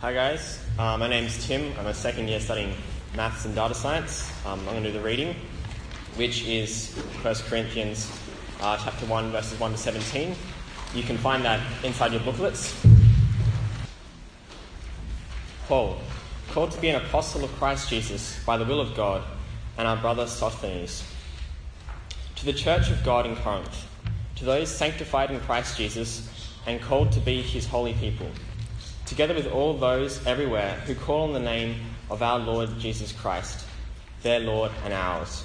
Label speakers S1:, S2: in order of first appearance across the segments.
S1: Hi guys, uh, my name's Tim. I'm a second year studying maths and data science. Um, I'm going to do the reading, which is 1 Corinthians uh, chapter 1, verses 1 to 17. You can find that inside your booklets. Paul, called to be an apostle of Christ Jesus by the will of God, and our brother Sosthenes. To the church of God in Corinth, to those sanctified in Christ Jesus and called to be his holy people, together with all those everywhere who call on the name of our Lord Jesus Christ, their Lord and ours.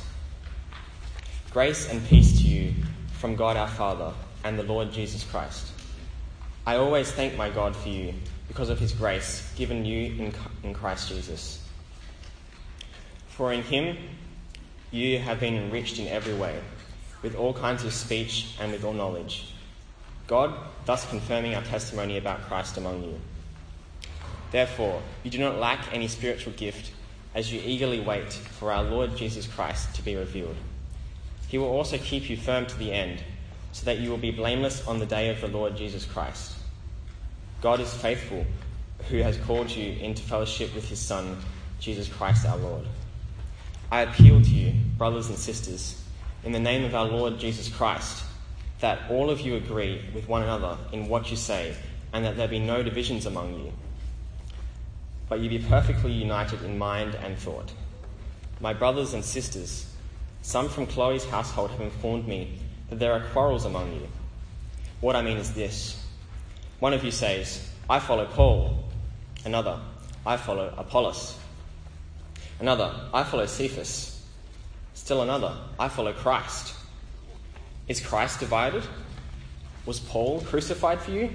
S1: Grace and peace to you from God our Father and the Lord Jesus Christ. I always thank my God for you because of his grace given you in, Christ Jesus. For in him you have been enriched in every way, with all kinds of speech and with all knowledge. God thus confirming our testimony about Christ among you. Therefore, you do not lack any spiritual gift as you eagerly wait for our Lord Jesus Christ to be revealed. He will also keep you firm to the end, so that you will be blameless on the day of the Lord Jesus Christ. God is faithful, who has called you into fellowship with his Son, Jesus Christ our Lord. I appeal to you, brothers and sisters, in the name of our Lord Jesus Christ, that all of you agree with one another in what you say, and that there be no divisions among you but you be perfectly united in mind and thought. My brothers and sisters, some from Chloe's household have informed me that there are quarrels among you. What I mean is this one of you says, I follow Paul. Another, I follow Apollos. Another, I follow Cephas. Still another, I follow Christ. Is Christ divided? Was Paul crucified for you?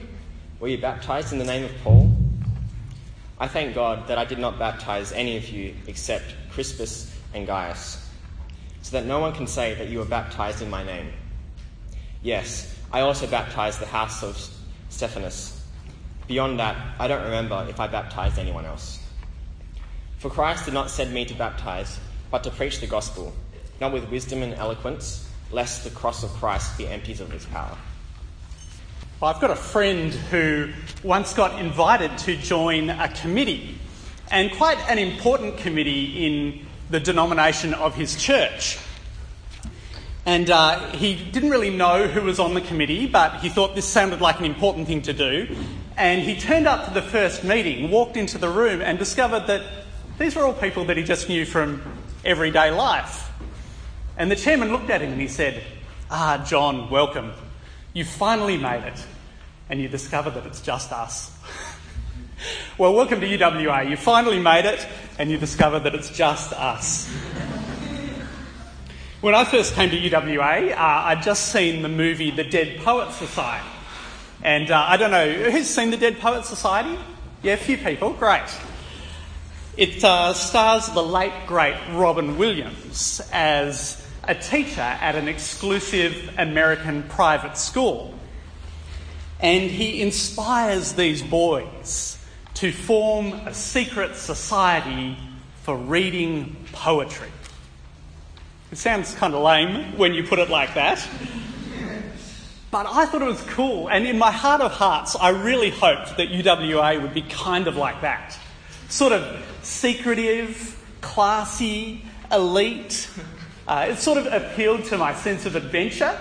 S1: Were you baptized in the name of Paul? I thank God that I did not baptize any of you except Crispus and Gaius, so that no one can say that you were baptized in my name. Yes, I also baptized the house of Stephanas. Beyond that, I don't remember if I baptized anyone else. For Christ did not send me to baptize, but to preach the gospel, not with wisdom and eloquence, lest the cross of Christ be emptied of its power.
S2: Well, I've got a friend who once got invited to join a committee, and quite an important committee in the denomination of his church. And uh, he didn't really know who was on the committee, but he thought this sounded like an important thing to do. And he turned up to the first meeting, walked into the room, and discovered that these were all people that he just knew from everyday life. And the chairman looked at him and he said, Ah, John, welcome. You finally made it, and you discover that it's just us. well, welcome to UWA. You finally made it, and you discover that it's just us. when I first came to UWA, uh, I'd just seen the movie The Dead Poets Society. And uh, I don't know, who's seen The Dead Poets Society? Yeah, a few people, great. It uh, stars the late, great Robin Williams as a teacher at an exclusive American private school. And he inspires these boys to form a secret society for reading poetry. It sounds kind of lame when you put it like that. But I thought it was cool, and in my heart of hearts, I really hoped that UWA would be kind of like that. Sort of secretive, classy, elite, uh, it sort of appealed to my sense of adventure,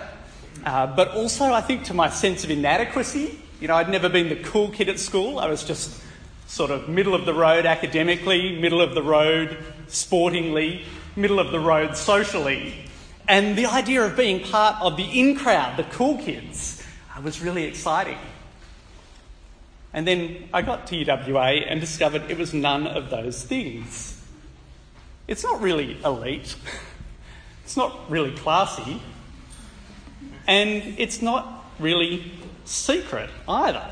S2: uh, but also I think to my sense of inadequacy. You know, I'd never been the cool kid at school. I was just sort of middle of the road academically, middle of the road sportingly, middle of the road socially. And the idea of being part of the in crowd, the cool kids, uh, was really exciting. And then I got to UWA and discovered it was none of those things. It's not really elite. It's not really classy. And it's not really secret either.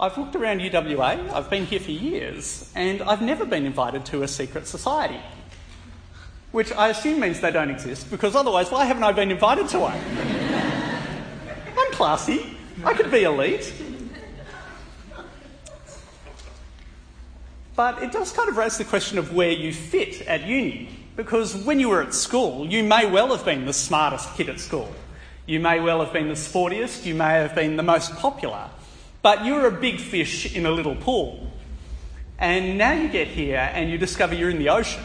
S2: I've looked around UWA, I've been here for years, and I've never been invited to a secret society. Which I assume means they don't exist, because otherwise, why haven't I been invited to one? I'm classy, I could be elite. But it does kind of raise the question of where you fit at uni. Because when you were at school, you may well have been the smartest kid at school. You may well have been the sportiest, you may have been the most popular, but you're a big fish in a little pool. And now you get here and you discover you're in the ocean.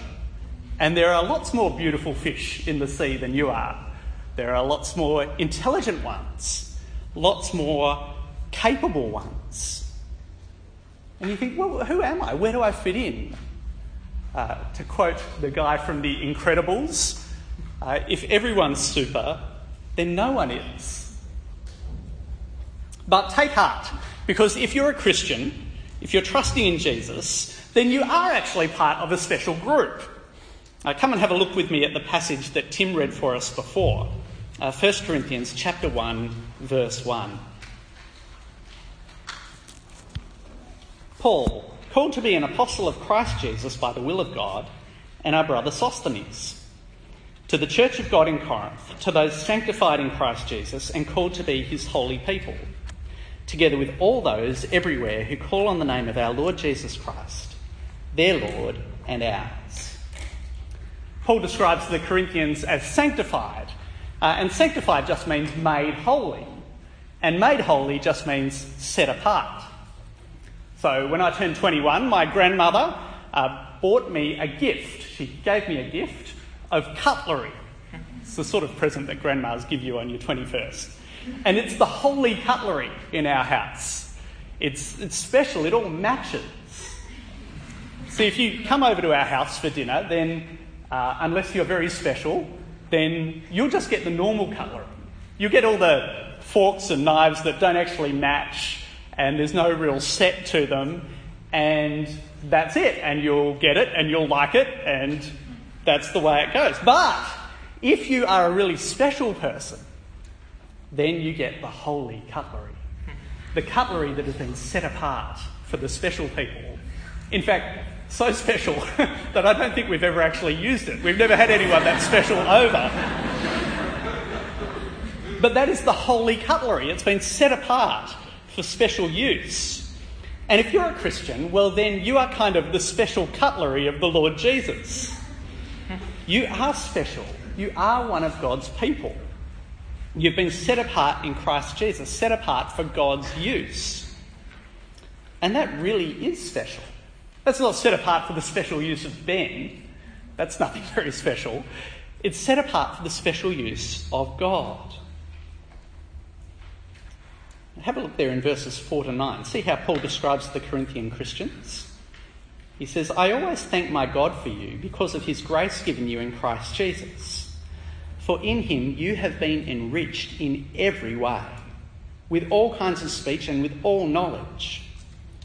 S2: And there are lots more beautiful fish in the sea than you are. There are lots more intelligent ones, lots more capable ones. And you think, well, who am I? Where do I fit in? Uh, to quote the guy from The Incredibles, uh, if everyone's super, then no one is. But take heart, because if you're a Christian, if you're trusting in Jesus, then you are actually part of a special group. Uh, come and have a look with me at the passage that Tim read for us before. Uh, 1 Corinthians chapter 1, verse 1. Paul, called to be an apostle of Christ Jesus by the will of God, and our brother Sosthenes. To the church of God in Corinth, to those sanctified in Christ Jesus and called to be his holy people, together with all those everywhere who call on the name of our Lord Jesus Christ, their Lord and ours. Paul describes the Corinthians as sanctified, uh, and sanctified just means made holy, and made holy just means set apart. So when I turned 21, my grandmother uh, bought me a gift. She gave me a gift of cutlery. It's the sort of present that grandmas give you on your 21st. And it's the holy cutlery in our house. It's, it's special, it all matches. See, if you come over to our house for dinner, then uh, unless you're very special, then you'll just get the normal cutlery. You'll get all the forks and knives that don't actually match and there's no real set to them, and that's it. And you'll get it and you'll like it, and that's the way it goes. But if you are a really special person, then you get the holy cutlery. The cutlery that has been set apart for the special people. In fact, so special that I don't think we've ever actually used it. We've never had anyone that special over. But that is the holy cutlery. It's been set apart for special use. And if you're a Christian, well, then you are kind of the special cutlery of the Lord Jesus. You are special. You are one of God's people. You've been set apart in Christ Jesus, set apart for God's use. And that really is special. That's not set apart for the special use of Ben. That's nothing very special. It's set apart for the special use of God. Have a look there in verses 4 to 9. See how Paul describes the Corinthian Christians. He says, I always thank my God for you because of his grace given you in Christ Jesus. For in him you have been enriched in every way, with all kinds of speech and with all knowledge.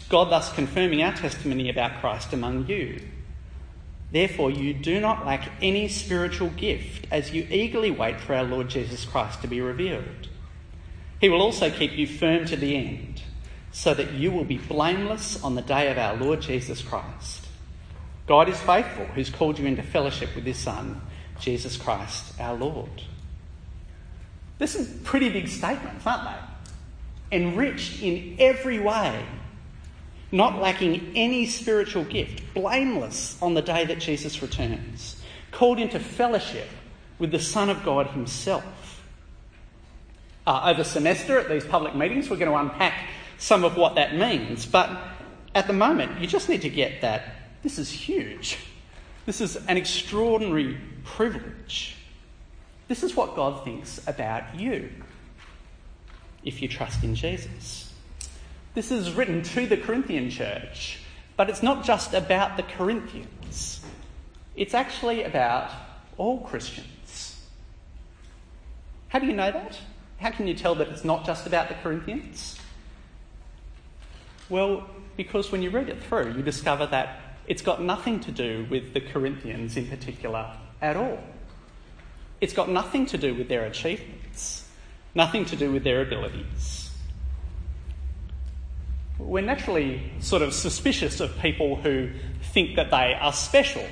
S2: God thus confirming our testimony about Christ among you. Therefore, you do not lack any spiritual gift as you eagerly wait for our Lord Jesus Christ to be revealed. He will also keep you firm to the end, so that you will be blameless on the day of our Lord Jesus Christ. God is faithful, who's called you into fellowship with his Son, Jesus Christ our Lord. This is pretty big statements, aren't they? Enriched in every way, not lacking any spiritual gift, blameless on the day that Jesus returns, called into fellowship with the Son of God himself uh, over semester at these public meetings. We're going to unpack some of what that means. But at the moment, you just need to get that this is huge. This is an extraordinary privilege. This is what God thinks about you if you trust in Jesus. This is written to the Corinthian church, but it's not just about the Corinthians, it's actually about all Christians. How do you know that? How can you tell that it's not just about the Corinthians? Well, because when you read it through, you discover that it's got nothing to do with the Corinthians in particular at all. It's got nothing to do with their achievements, nothing to do with their abilities. We're naturally sort of suspicious of people who think that they are special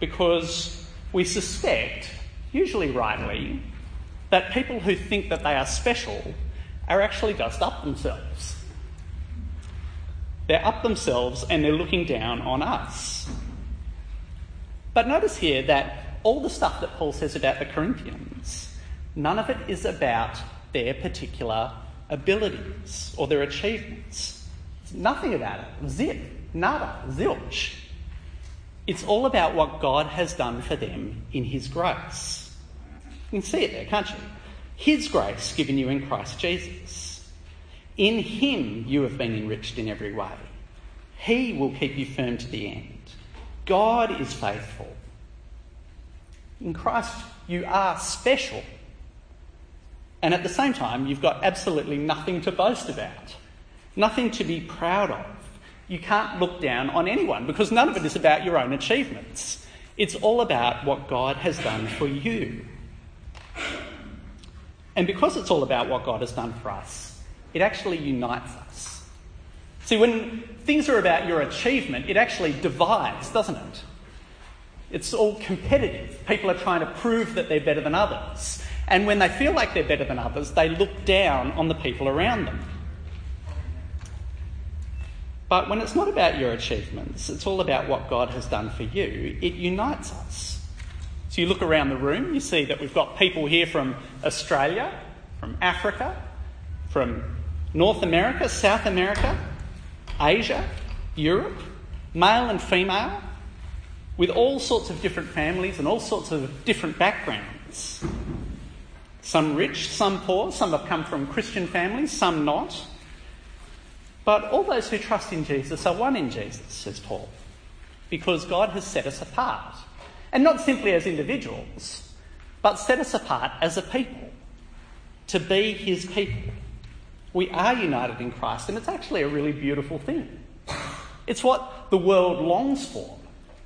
S2: because we suspect, usually rightly, that people who think that they are special are actually just up themselves. They're up themselves and they're looking down on us. But notice here that all the stuff that Paul says about the Corinthians None of it is about their particular abilities or their achievements. It's nothing about it. Zip, nada, zilch. It's all about what God has done for them in His grace. You can see it there, can't you? His grace given you in Christ Jesus. In Him you have been enriched in every way. He will keep you firm to the end. God is faithful. In Christ, you are special. And at the same time, you've got absolutely nothing to boast about, nothing to be proud of. You can't look down on anyone because none of it is about your own achievements. It's all about what God has done for you. And because it's all about what God has done for us, it actually unites us. See, when things are about your achievement, it actually divides, doesn't it? It's all competitive. People are trying to prove that they're better than others. And when they feel like they're better than others, they look down on the people around them. But when it's not about your achievements, it's all about what God has done for you, it unites us. So you look around the room, you see that we've got people here from Australia, from Africa, from North America, South America, Asia, Europe, male and female, with all sorts of different families and all sorts of different backgrounds. Some rich, some poor, some have come from Christian families, some not. But all those who trust in Jesus are one in Jesus, says Paul, because God has set us apart. And not simply as individuals, but set us apart as a people, to be his people. We are united in Christ, and it's actually a really beautiful thing. It's what the world longs for,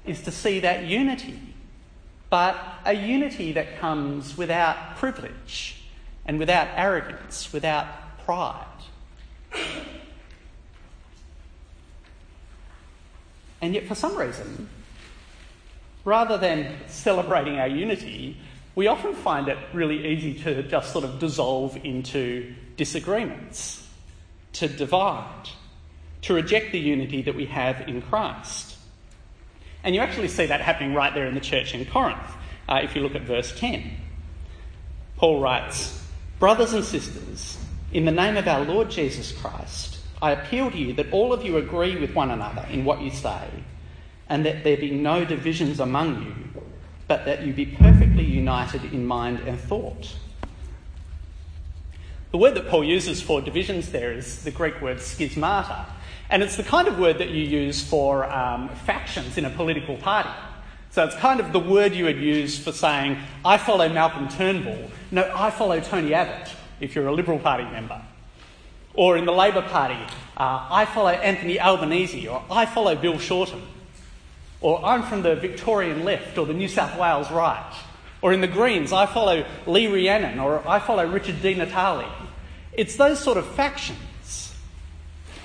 S2: is to see that unity but a unity that comes without privilege and without arrogance, without pride. And yet, for some reason, rather than celebrating our unity, we often find it really easy to just sort of dissolve into disagreements, to divide, to reject the unity that we have in Christ. And you actually see that happening right there in the church in Corinth, uh, if you look at verse 10. Paul writes, Brothers and sisters, in the name of our Lord Jesus Christ, I appeal to you that all of you agree with one another in what you say, and that there be no divisions among you, but that you be perfectly united in mind and thought. The word that Paul uses for divisions there is the Greek word schismata, and it's the kind of word that you use for um, factions in a political party. So it's kind of the word you would use for saying, I follow Malcolm Turnbull. No, I follow Tony Abbott, if you're a Liberal Party member. Or in the Labor Party, uh, I follow Anthony Albanese, or I follow Bill Shorten. Or I'm from the Victorian left, or the New South Wales right. Or in the Greens, I follow Lee Rhiannon, or I follow Richard Di Natale. It's those sort of factions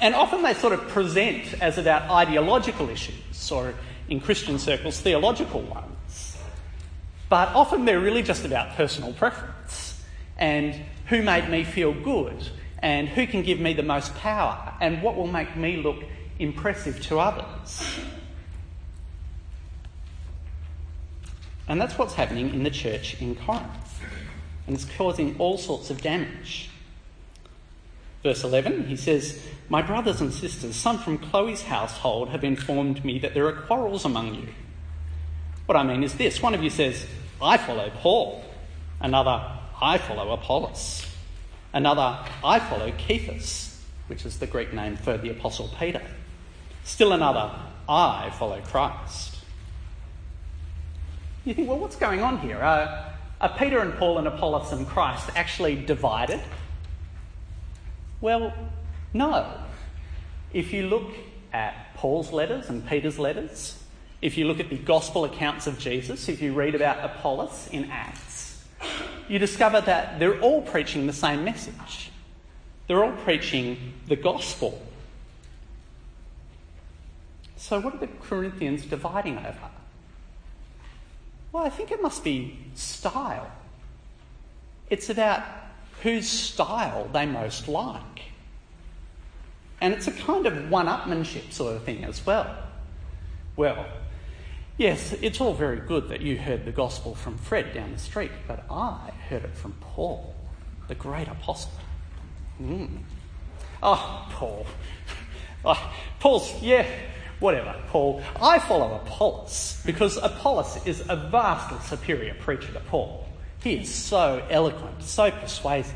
S2: and often they sort of present as about ideological issues, or in Christian circles, theological ones. But often they're really just about personal preference and who made me feel good and who can give me the most power and what will make me look impressive to others. And that's what's happening in the church in Corinth. And it's causing all sorts of damage. Verse 11, he says, My brothers and sisters, some from Chloe's household have informed me that there are quarrels among you. What I mean is this one of you says, I follow Paul. Another, I follow Apollos. Another, I follow Cephas, which is the Greek name for the Apostle Peter. Still another, I follow Christ. You think, well, what's going on here? Are, are Peter and Paul and Apollos and Christ actually divided? Well, no. If you look at Paul's letters and Peter's letters, if you look at the gospel accounts of Jesus, if you read about Apollos in Acts, you discover that they're all preaching the same message. They're all preaching the gospel. So, what are the Corinthians dividing over? Well, I think it must be style. It's about whose style they most like. And it's a kind of one upmanship sort of thing as well. Well, Yes, it's all very good that you heard the gospel from Fred down the street, but I heard it from Paul, the great apostle. Mm. Oh, Paul. Oh, Paul's, yeah, whatever, Paul. I follow Apollos because Apollos is a vastly superior preacher to Paul. He is so eloquent, so persuasive.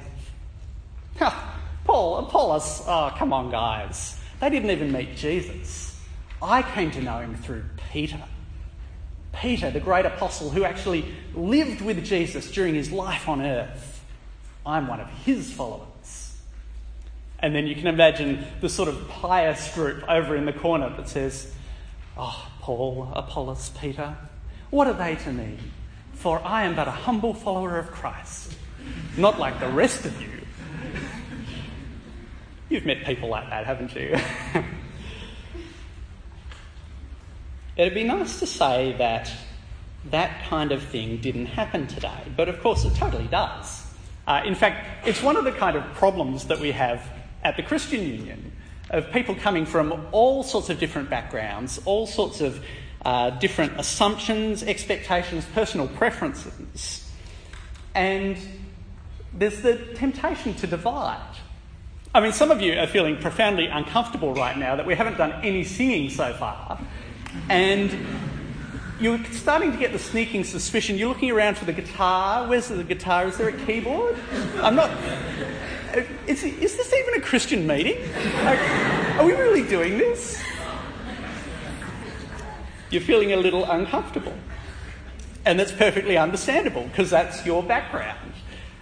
S2: Paul, Apollos, oh, come on, guys. They didn't even meet Jesus. I came to know him through Peter. Peter, the great apostle who actually lived with Jesus during his life on earth. I'm one of his followers. And then you can imagine the sort of pious group over in the corner that says, Oh, Paul, Apollos, Peter, what are they to me? For I am but a humble follower of Christ, not like the rest of you. You've met people like that, haven't you? It'd be nice to say that that kind of thing didn't happen today, but of course it totally does. Uh, in fact, it's one of the kind of problems that we have at the Christian Union of people coming from all sorts of different backgrounds, all sorts of uh, different assumptions, expectations, personal preferences. And there's the temptation to divide. I mean, some of you are feeling profoundly uncomfortable right now that we haven't done any singing so far. And you're starting to get the sneaking suspicion. You're looking around for the guitar. Where's the guitar? Is there a keyboard? I'm not. Is, is this even a Christian meeting? Like, are we really doing this? You're feeling a little uncomfortable. And that's perfectly understandable because that's your background.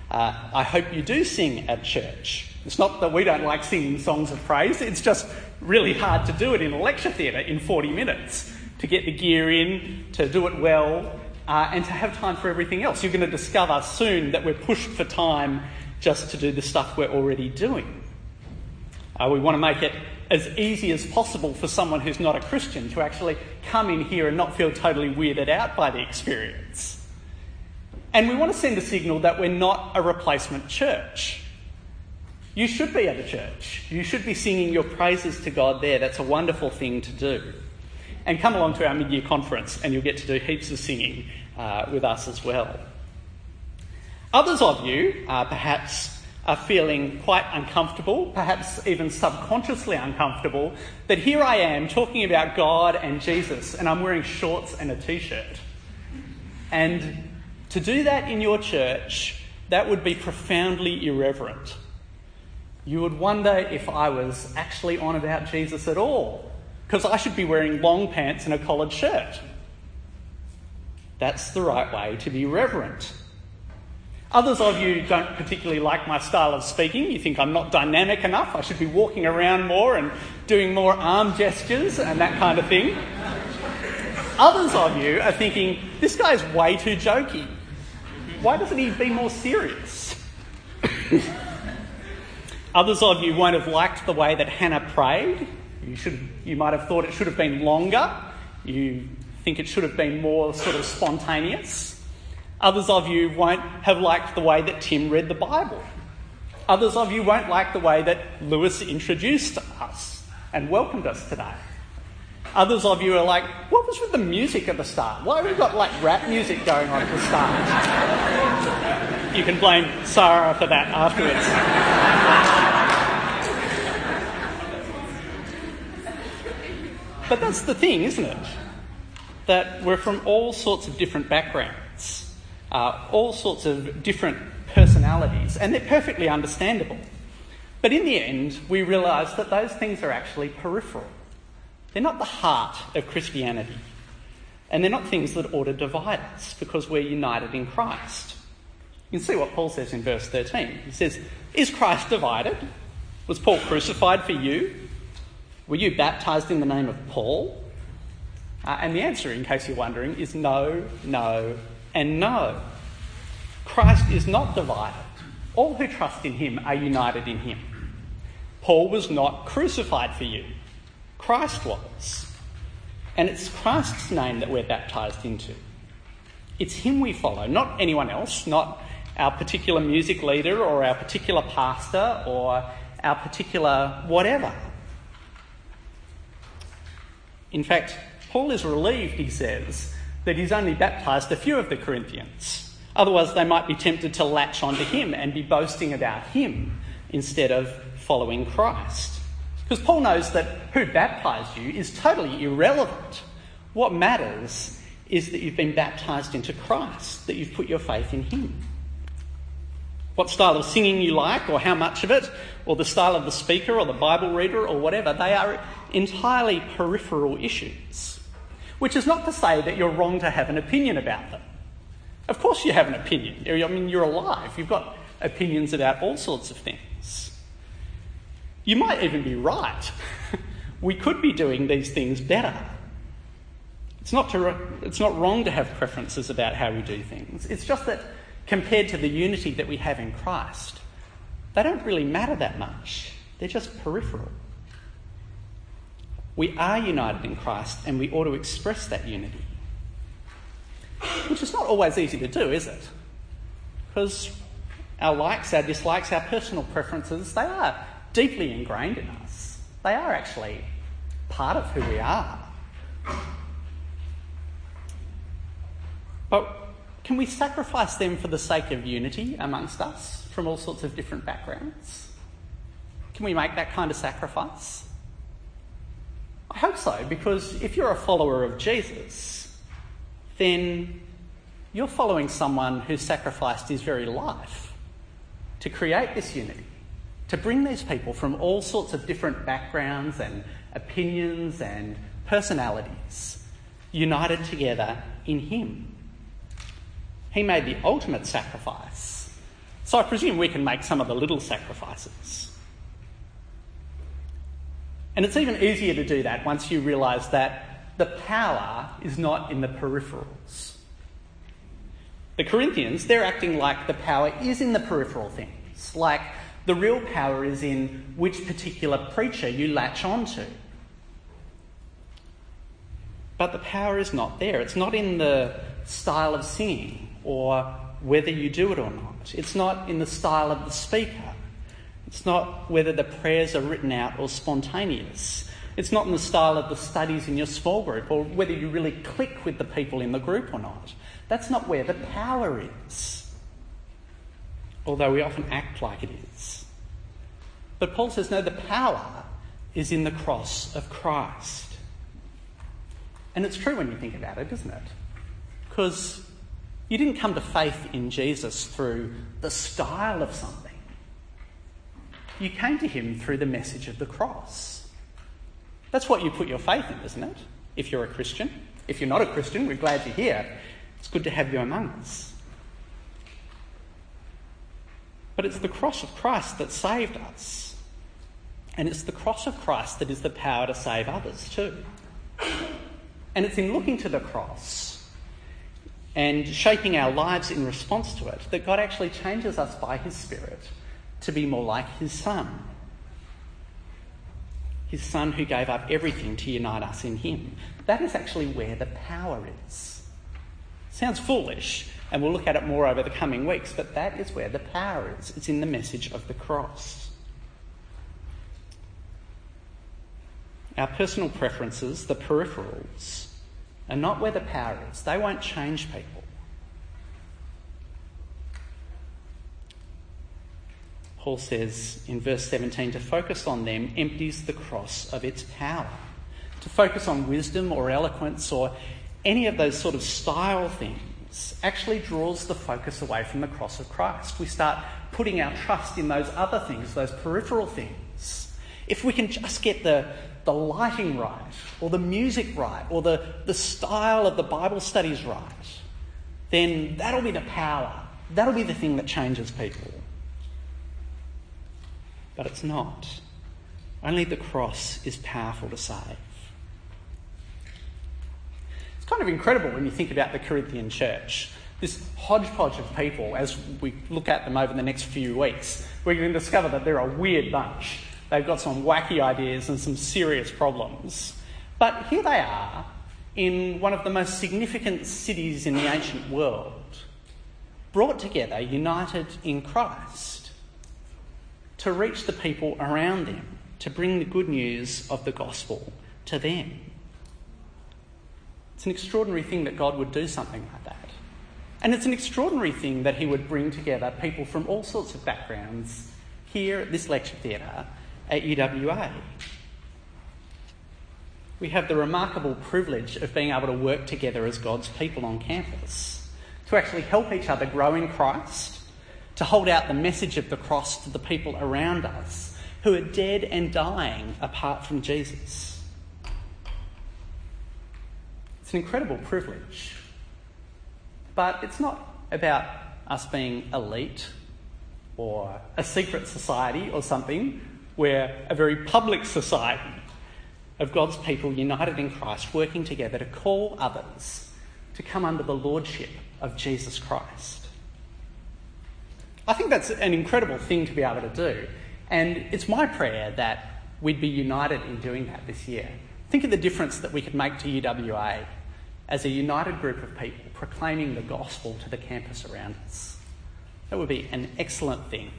S2: Uh, I hope you do sing at church. It's not that we don't like singing songs of praise, it's just really hard to do it in a lecture theatre in 40 minutes, to get the gear in, to do it well, uh, and to have time for everything else. You're going to discover soon that we're pushed for time just to do the stuff we're already doing. Uh, we want to make it as easy as possible for someone who's not a Christian to actually come in here and not feel totally weirded out by the experience. And we want to send a signal that we're not a replacement church. You should be at a church. You should be singing your praises to God there. That's a wonderful thing to do. And come along to our mid year conference and you'll get to do heaps of singing uh, with us as well. Others of you, uh, perhaps, are feeling quite uncomfortable, perhaps even subconsciously uncomfortable, that here I am talking about God and Jesus and I'm wearing shorts and a t shirt. And to do that in your church, that would be profoundly irreverent you would wonder if I was actually on about Jesus at all, because I should be wearing long pants and a collared shirt. That's the right way to be reverent. Others of you don't particularly like my style of speaking. You think I'm not dynamic enough. I should be walking around more and doing more arm gestures and that kind of thing. Others of you are thinking, this guy's way too jokey. Why doesn't he be more serious? Others of you won't have liked the way that Hannah prayed. You, should, you might have thought it should have been longer. You think it should have been more sort of spontaneous. Others of you won't have liked the way that Tim read the Bible. Others of you won't like the way that Lewis introduced us and welcomed us today. Others of you are like, what was with the music at the start? Why have we got like rap music going on at the start? you can blame Sarah for that afterwards. But that's the thing, isn't it? That we're from all sorts of different backgrounds, uh, all sorts of different personalities, and they're perfectly understandable. But in the end, we realise that those things are actually peripheral. They're not the heart of Christianity. And they're not things that ought to divide us because we're united in Christ. You can see what Paul says in verse 13. He says, Is Christ divided? Was Paul crucified for you? Were you baptized in the name of Paul? Uh, and the answer, in case you're wondering, is no, no, and no. Christ is not divided. All who trust in him are united in him. Paul was not crucified for you, Christ was. And it's Christ's name that we're baptized into. It's him we follow, not anyone else, not our particular music leader or our particular pastor or our particular whatever. In fact, Paul is relieved, he says, that he's only baptized a few of the Corinthians. Otherwise, they might be tempted to latch onto him and be boasting about him instead of following Christ. Because Paul knows that who baptized you is totally irrelevant. What matters is that you've been baptized into Christ, that you've put your faith in him. What style of singing you like, or how much of it, or the style of the speaker, or the Bible reader, or whatever, they are entirely peripheral issues. Which is not to say that you're wrong to have an opinion about them. Of course, you have an opinion. I mean, you're alive, you've got opinions about all sorts of things. You might even be right. we could be doing these things better. It's not, to, it's not wrong to have preferences about how we do things. It's just that compared to the unity that we have in Christ, they don't really matter that much. They're just peripheral. We are united in Christ and we ought to express that unity. Which is not always easy to do, is it? Because our likes, our dislikes, our personal preferences, they are deeply ingrained in us. They are actually part of who we are. But can we sacrifice them for the sake of unity amongst us from all sorts of different backgrounds? Can we make that kind of sacrifice? I hope so, because if you're a follower of Jesus, then you're following someone who sacrificed his very life to create this unity, to bring these people from all sorts of different backgrounds and opinions and personalities united together in him. He made the ultimate sacrifice. So I presume we can make some of the little sacrifices. And it's even easier to do that once you realise that the power is not in the peripherals. The Corinthians, they're acting like the power is in the peripheral things, like the real power is in which particular preacher you latch onto. But the power is not there. It's not in the style of singing or whether you do it or not. It's not in the style of the speaker. It's not whether the prayers are written out or spontaneous. It's not in the style of the studies in your small group or whether you really click with the people in the group or not. That's not where the power is. Although we often act like it is. But Paul says, no, the power is in the cross of Christ. And it's true when you think about it, isn't it? Because you didn't come to faith in Jesus through the style of something. You came to him through the message of the cross. That's what you put your faith in, isn't it? If you're a Christian. If you're not a Christian, we're glad you're here. It's good to have you among us. But it's the cross of Christ that saved us. And it's the cross of Christ that is the power to save others too. And it's in looking to the cross and shaping our lives in response to it, that God actually changes us by His Spirit to be more like His Son. His Son who gave up everything to unite us in Him. That is actually where the power is. Sounds foolish, and we'll look at it more over the coming weeks, but that is where the power is. It's in the message of the cross. Our personal preferences, the peripherals, are not where the power is. They won't change people. Paul says in verse 17 to focus on them empties the cross of its power. To focus on wisdom or eloquence or any of those sort of style things actually draws the focus away from the cross of Christ. We start putting our trust in those other things, those peripheral things. If we can just get the, the lighting right, or the music right, or the, the style of the Bible studies right, then that'll be the power. That'll be the thing that changes people. But it's not. Only the cross is powerful to save. It's kind of incredible when you think about the Corinthian church. This hodgepodge of people, as we look at them over the next few weeks, we're going to discover that they're a weird bunch. They've got some wacky ideas and some serious problems. But here they are in one of the most significant cities in the ancient world, brought together, united in Christ, to reach the people around them, to bring the good news of the gospel to them. It's an extraordinary thing that God would do something like that. And it's an extraordinary thing that He would bring together people from all sorts of backgrounds here at this lecture theatre at UWA. We have the remarkable privilege of being able to work together as God's people on campus, to actually help each other grow in Christ, to hold out the message of the cross to the people around us who are dead and dying apart from Jesus. It's an incredible privilege. But it's not about us being elite or a secret society or something. We're a very public society of God's people united in Christ, working together to call others to come under the lordship of Jesus Christ. I think that's an incredible thing to be able to do. And it's my prayer that we'd be united in doing that this year. Think of the difference that we could make to UWA as a united group of people proclaiming the gospel to the campus around us. That would be an excellent thing.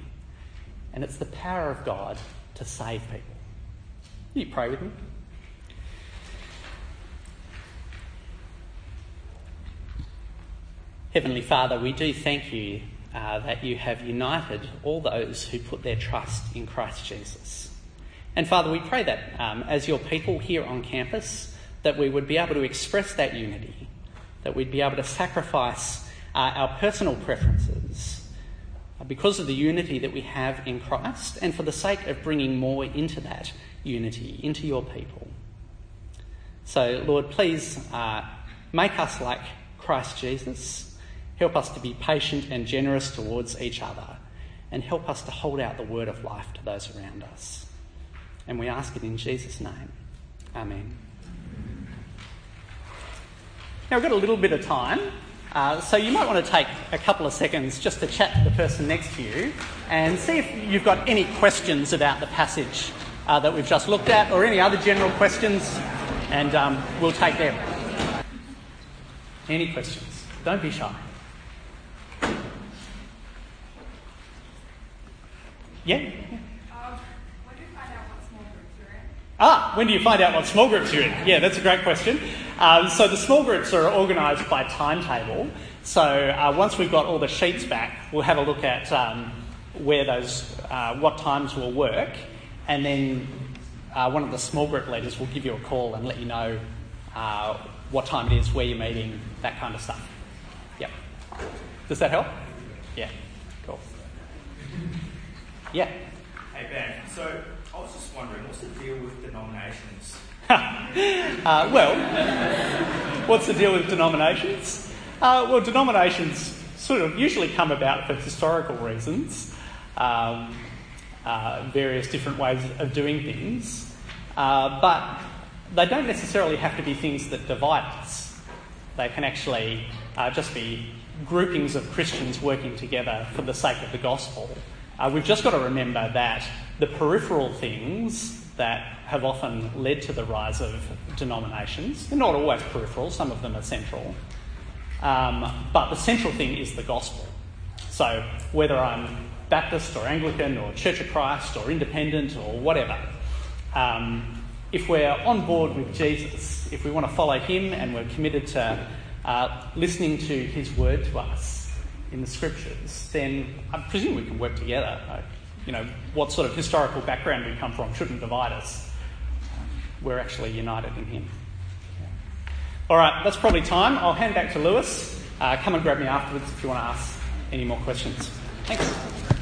S2: And it's the power of God to save people. You pray with me? Heavenly Father, we do thank you uh, that you have united all those who put their trust in Christ Jesus. And Father, we pray that um, as your people here on campus, that we would be able to express that unity, that we'd be able to sacrifice uh, our personal preferences uh, because of the unity that we have in Christ and for the sake of bringing more into that unity, into your people. So, Lord, please uh, make us like Christ Jesus. Help us to be patient and generous towards each other, and help us to hold out the word of life to those around us. And we ask it in Jesus' name. Amen. Now, we've got a little bit of time, uh, so you might want to take a couple of seconds just to chat to the person next to you and see if you've got any questions about the passage uh, that we've just looked at or any other general questions, and um, we'll take them. Any questions? Don't be shy. Yeah? Um, when do you find out what small groups you're in? Ah, when do you find out what small groups you're in? Yeah, that's a great question. Um, so the small groups are organised by timetable. So uh, once we've got all the sheets back, we'll have a look at um, where those, uh, what times will work, and then uh, one of the small group leaders will give you a call and let you know uh, what time it is, where you're meeting, that kind of stuff. Yep. Does that help? Yeah. Cool. Yeah.
S3: Hey Ben, so I was just wondering, what's the deal with denominations?
S2: uh, well, what's the deal with denominations? Uh, well, denominations sort of usually come about for historical reasons, um, uh, various different ways of doing things, uh, but they don't necessarily have to be things that divide us. They can actually uh, just be groupings of Christians working together for the sake of the gospel. Uh, we've just got to remember that the peripheral things that have often led to the rise of denominations, they're not always peripheral, some of them are central, um, but the central thing is the gospel. So whether I'm Baptist or Anglican or Church of Christ or independent or whatever, um, if we're on board with Jesus, if we want to follow him and we're committed to uh, listening to his word to us, in the scriptures, then I presume we can work together. You know, what sort of historical background we come from shouldn't divide us. We're actually united in Him. All right, that's probably time. I'll hand back to Lewis. Uh, come and grab me afterwards if you want to ask any more questions. Thanks.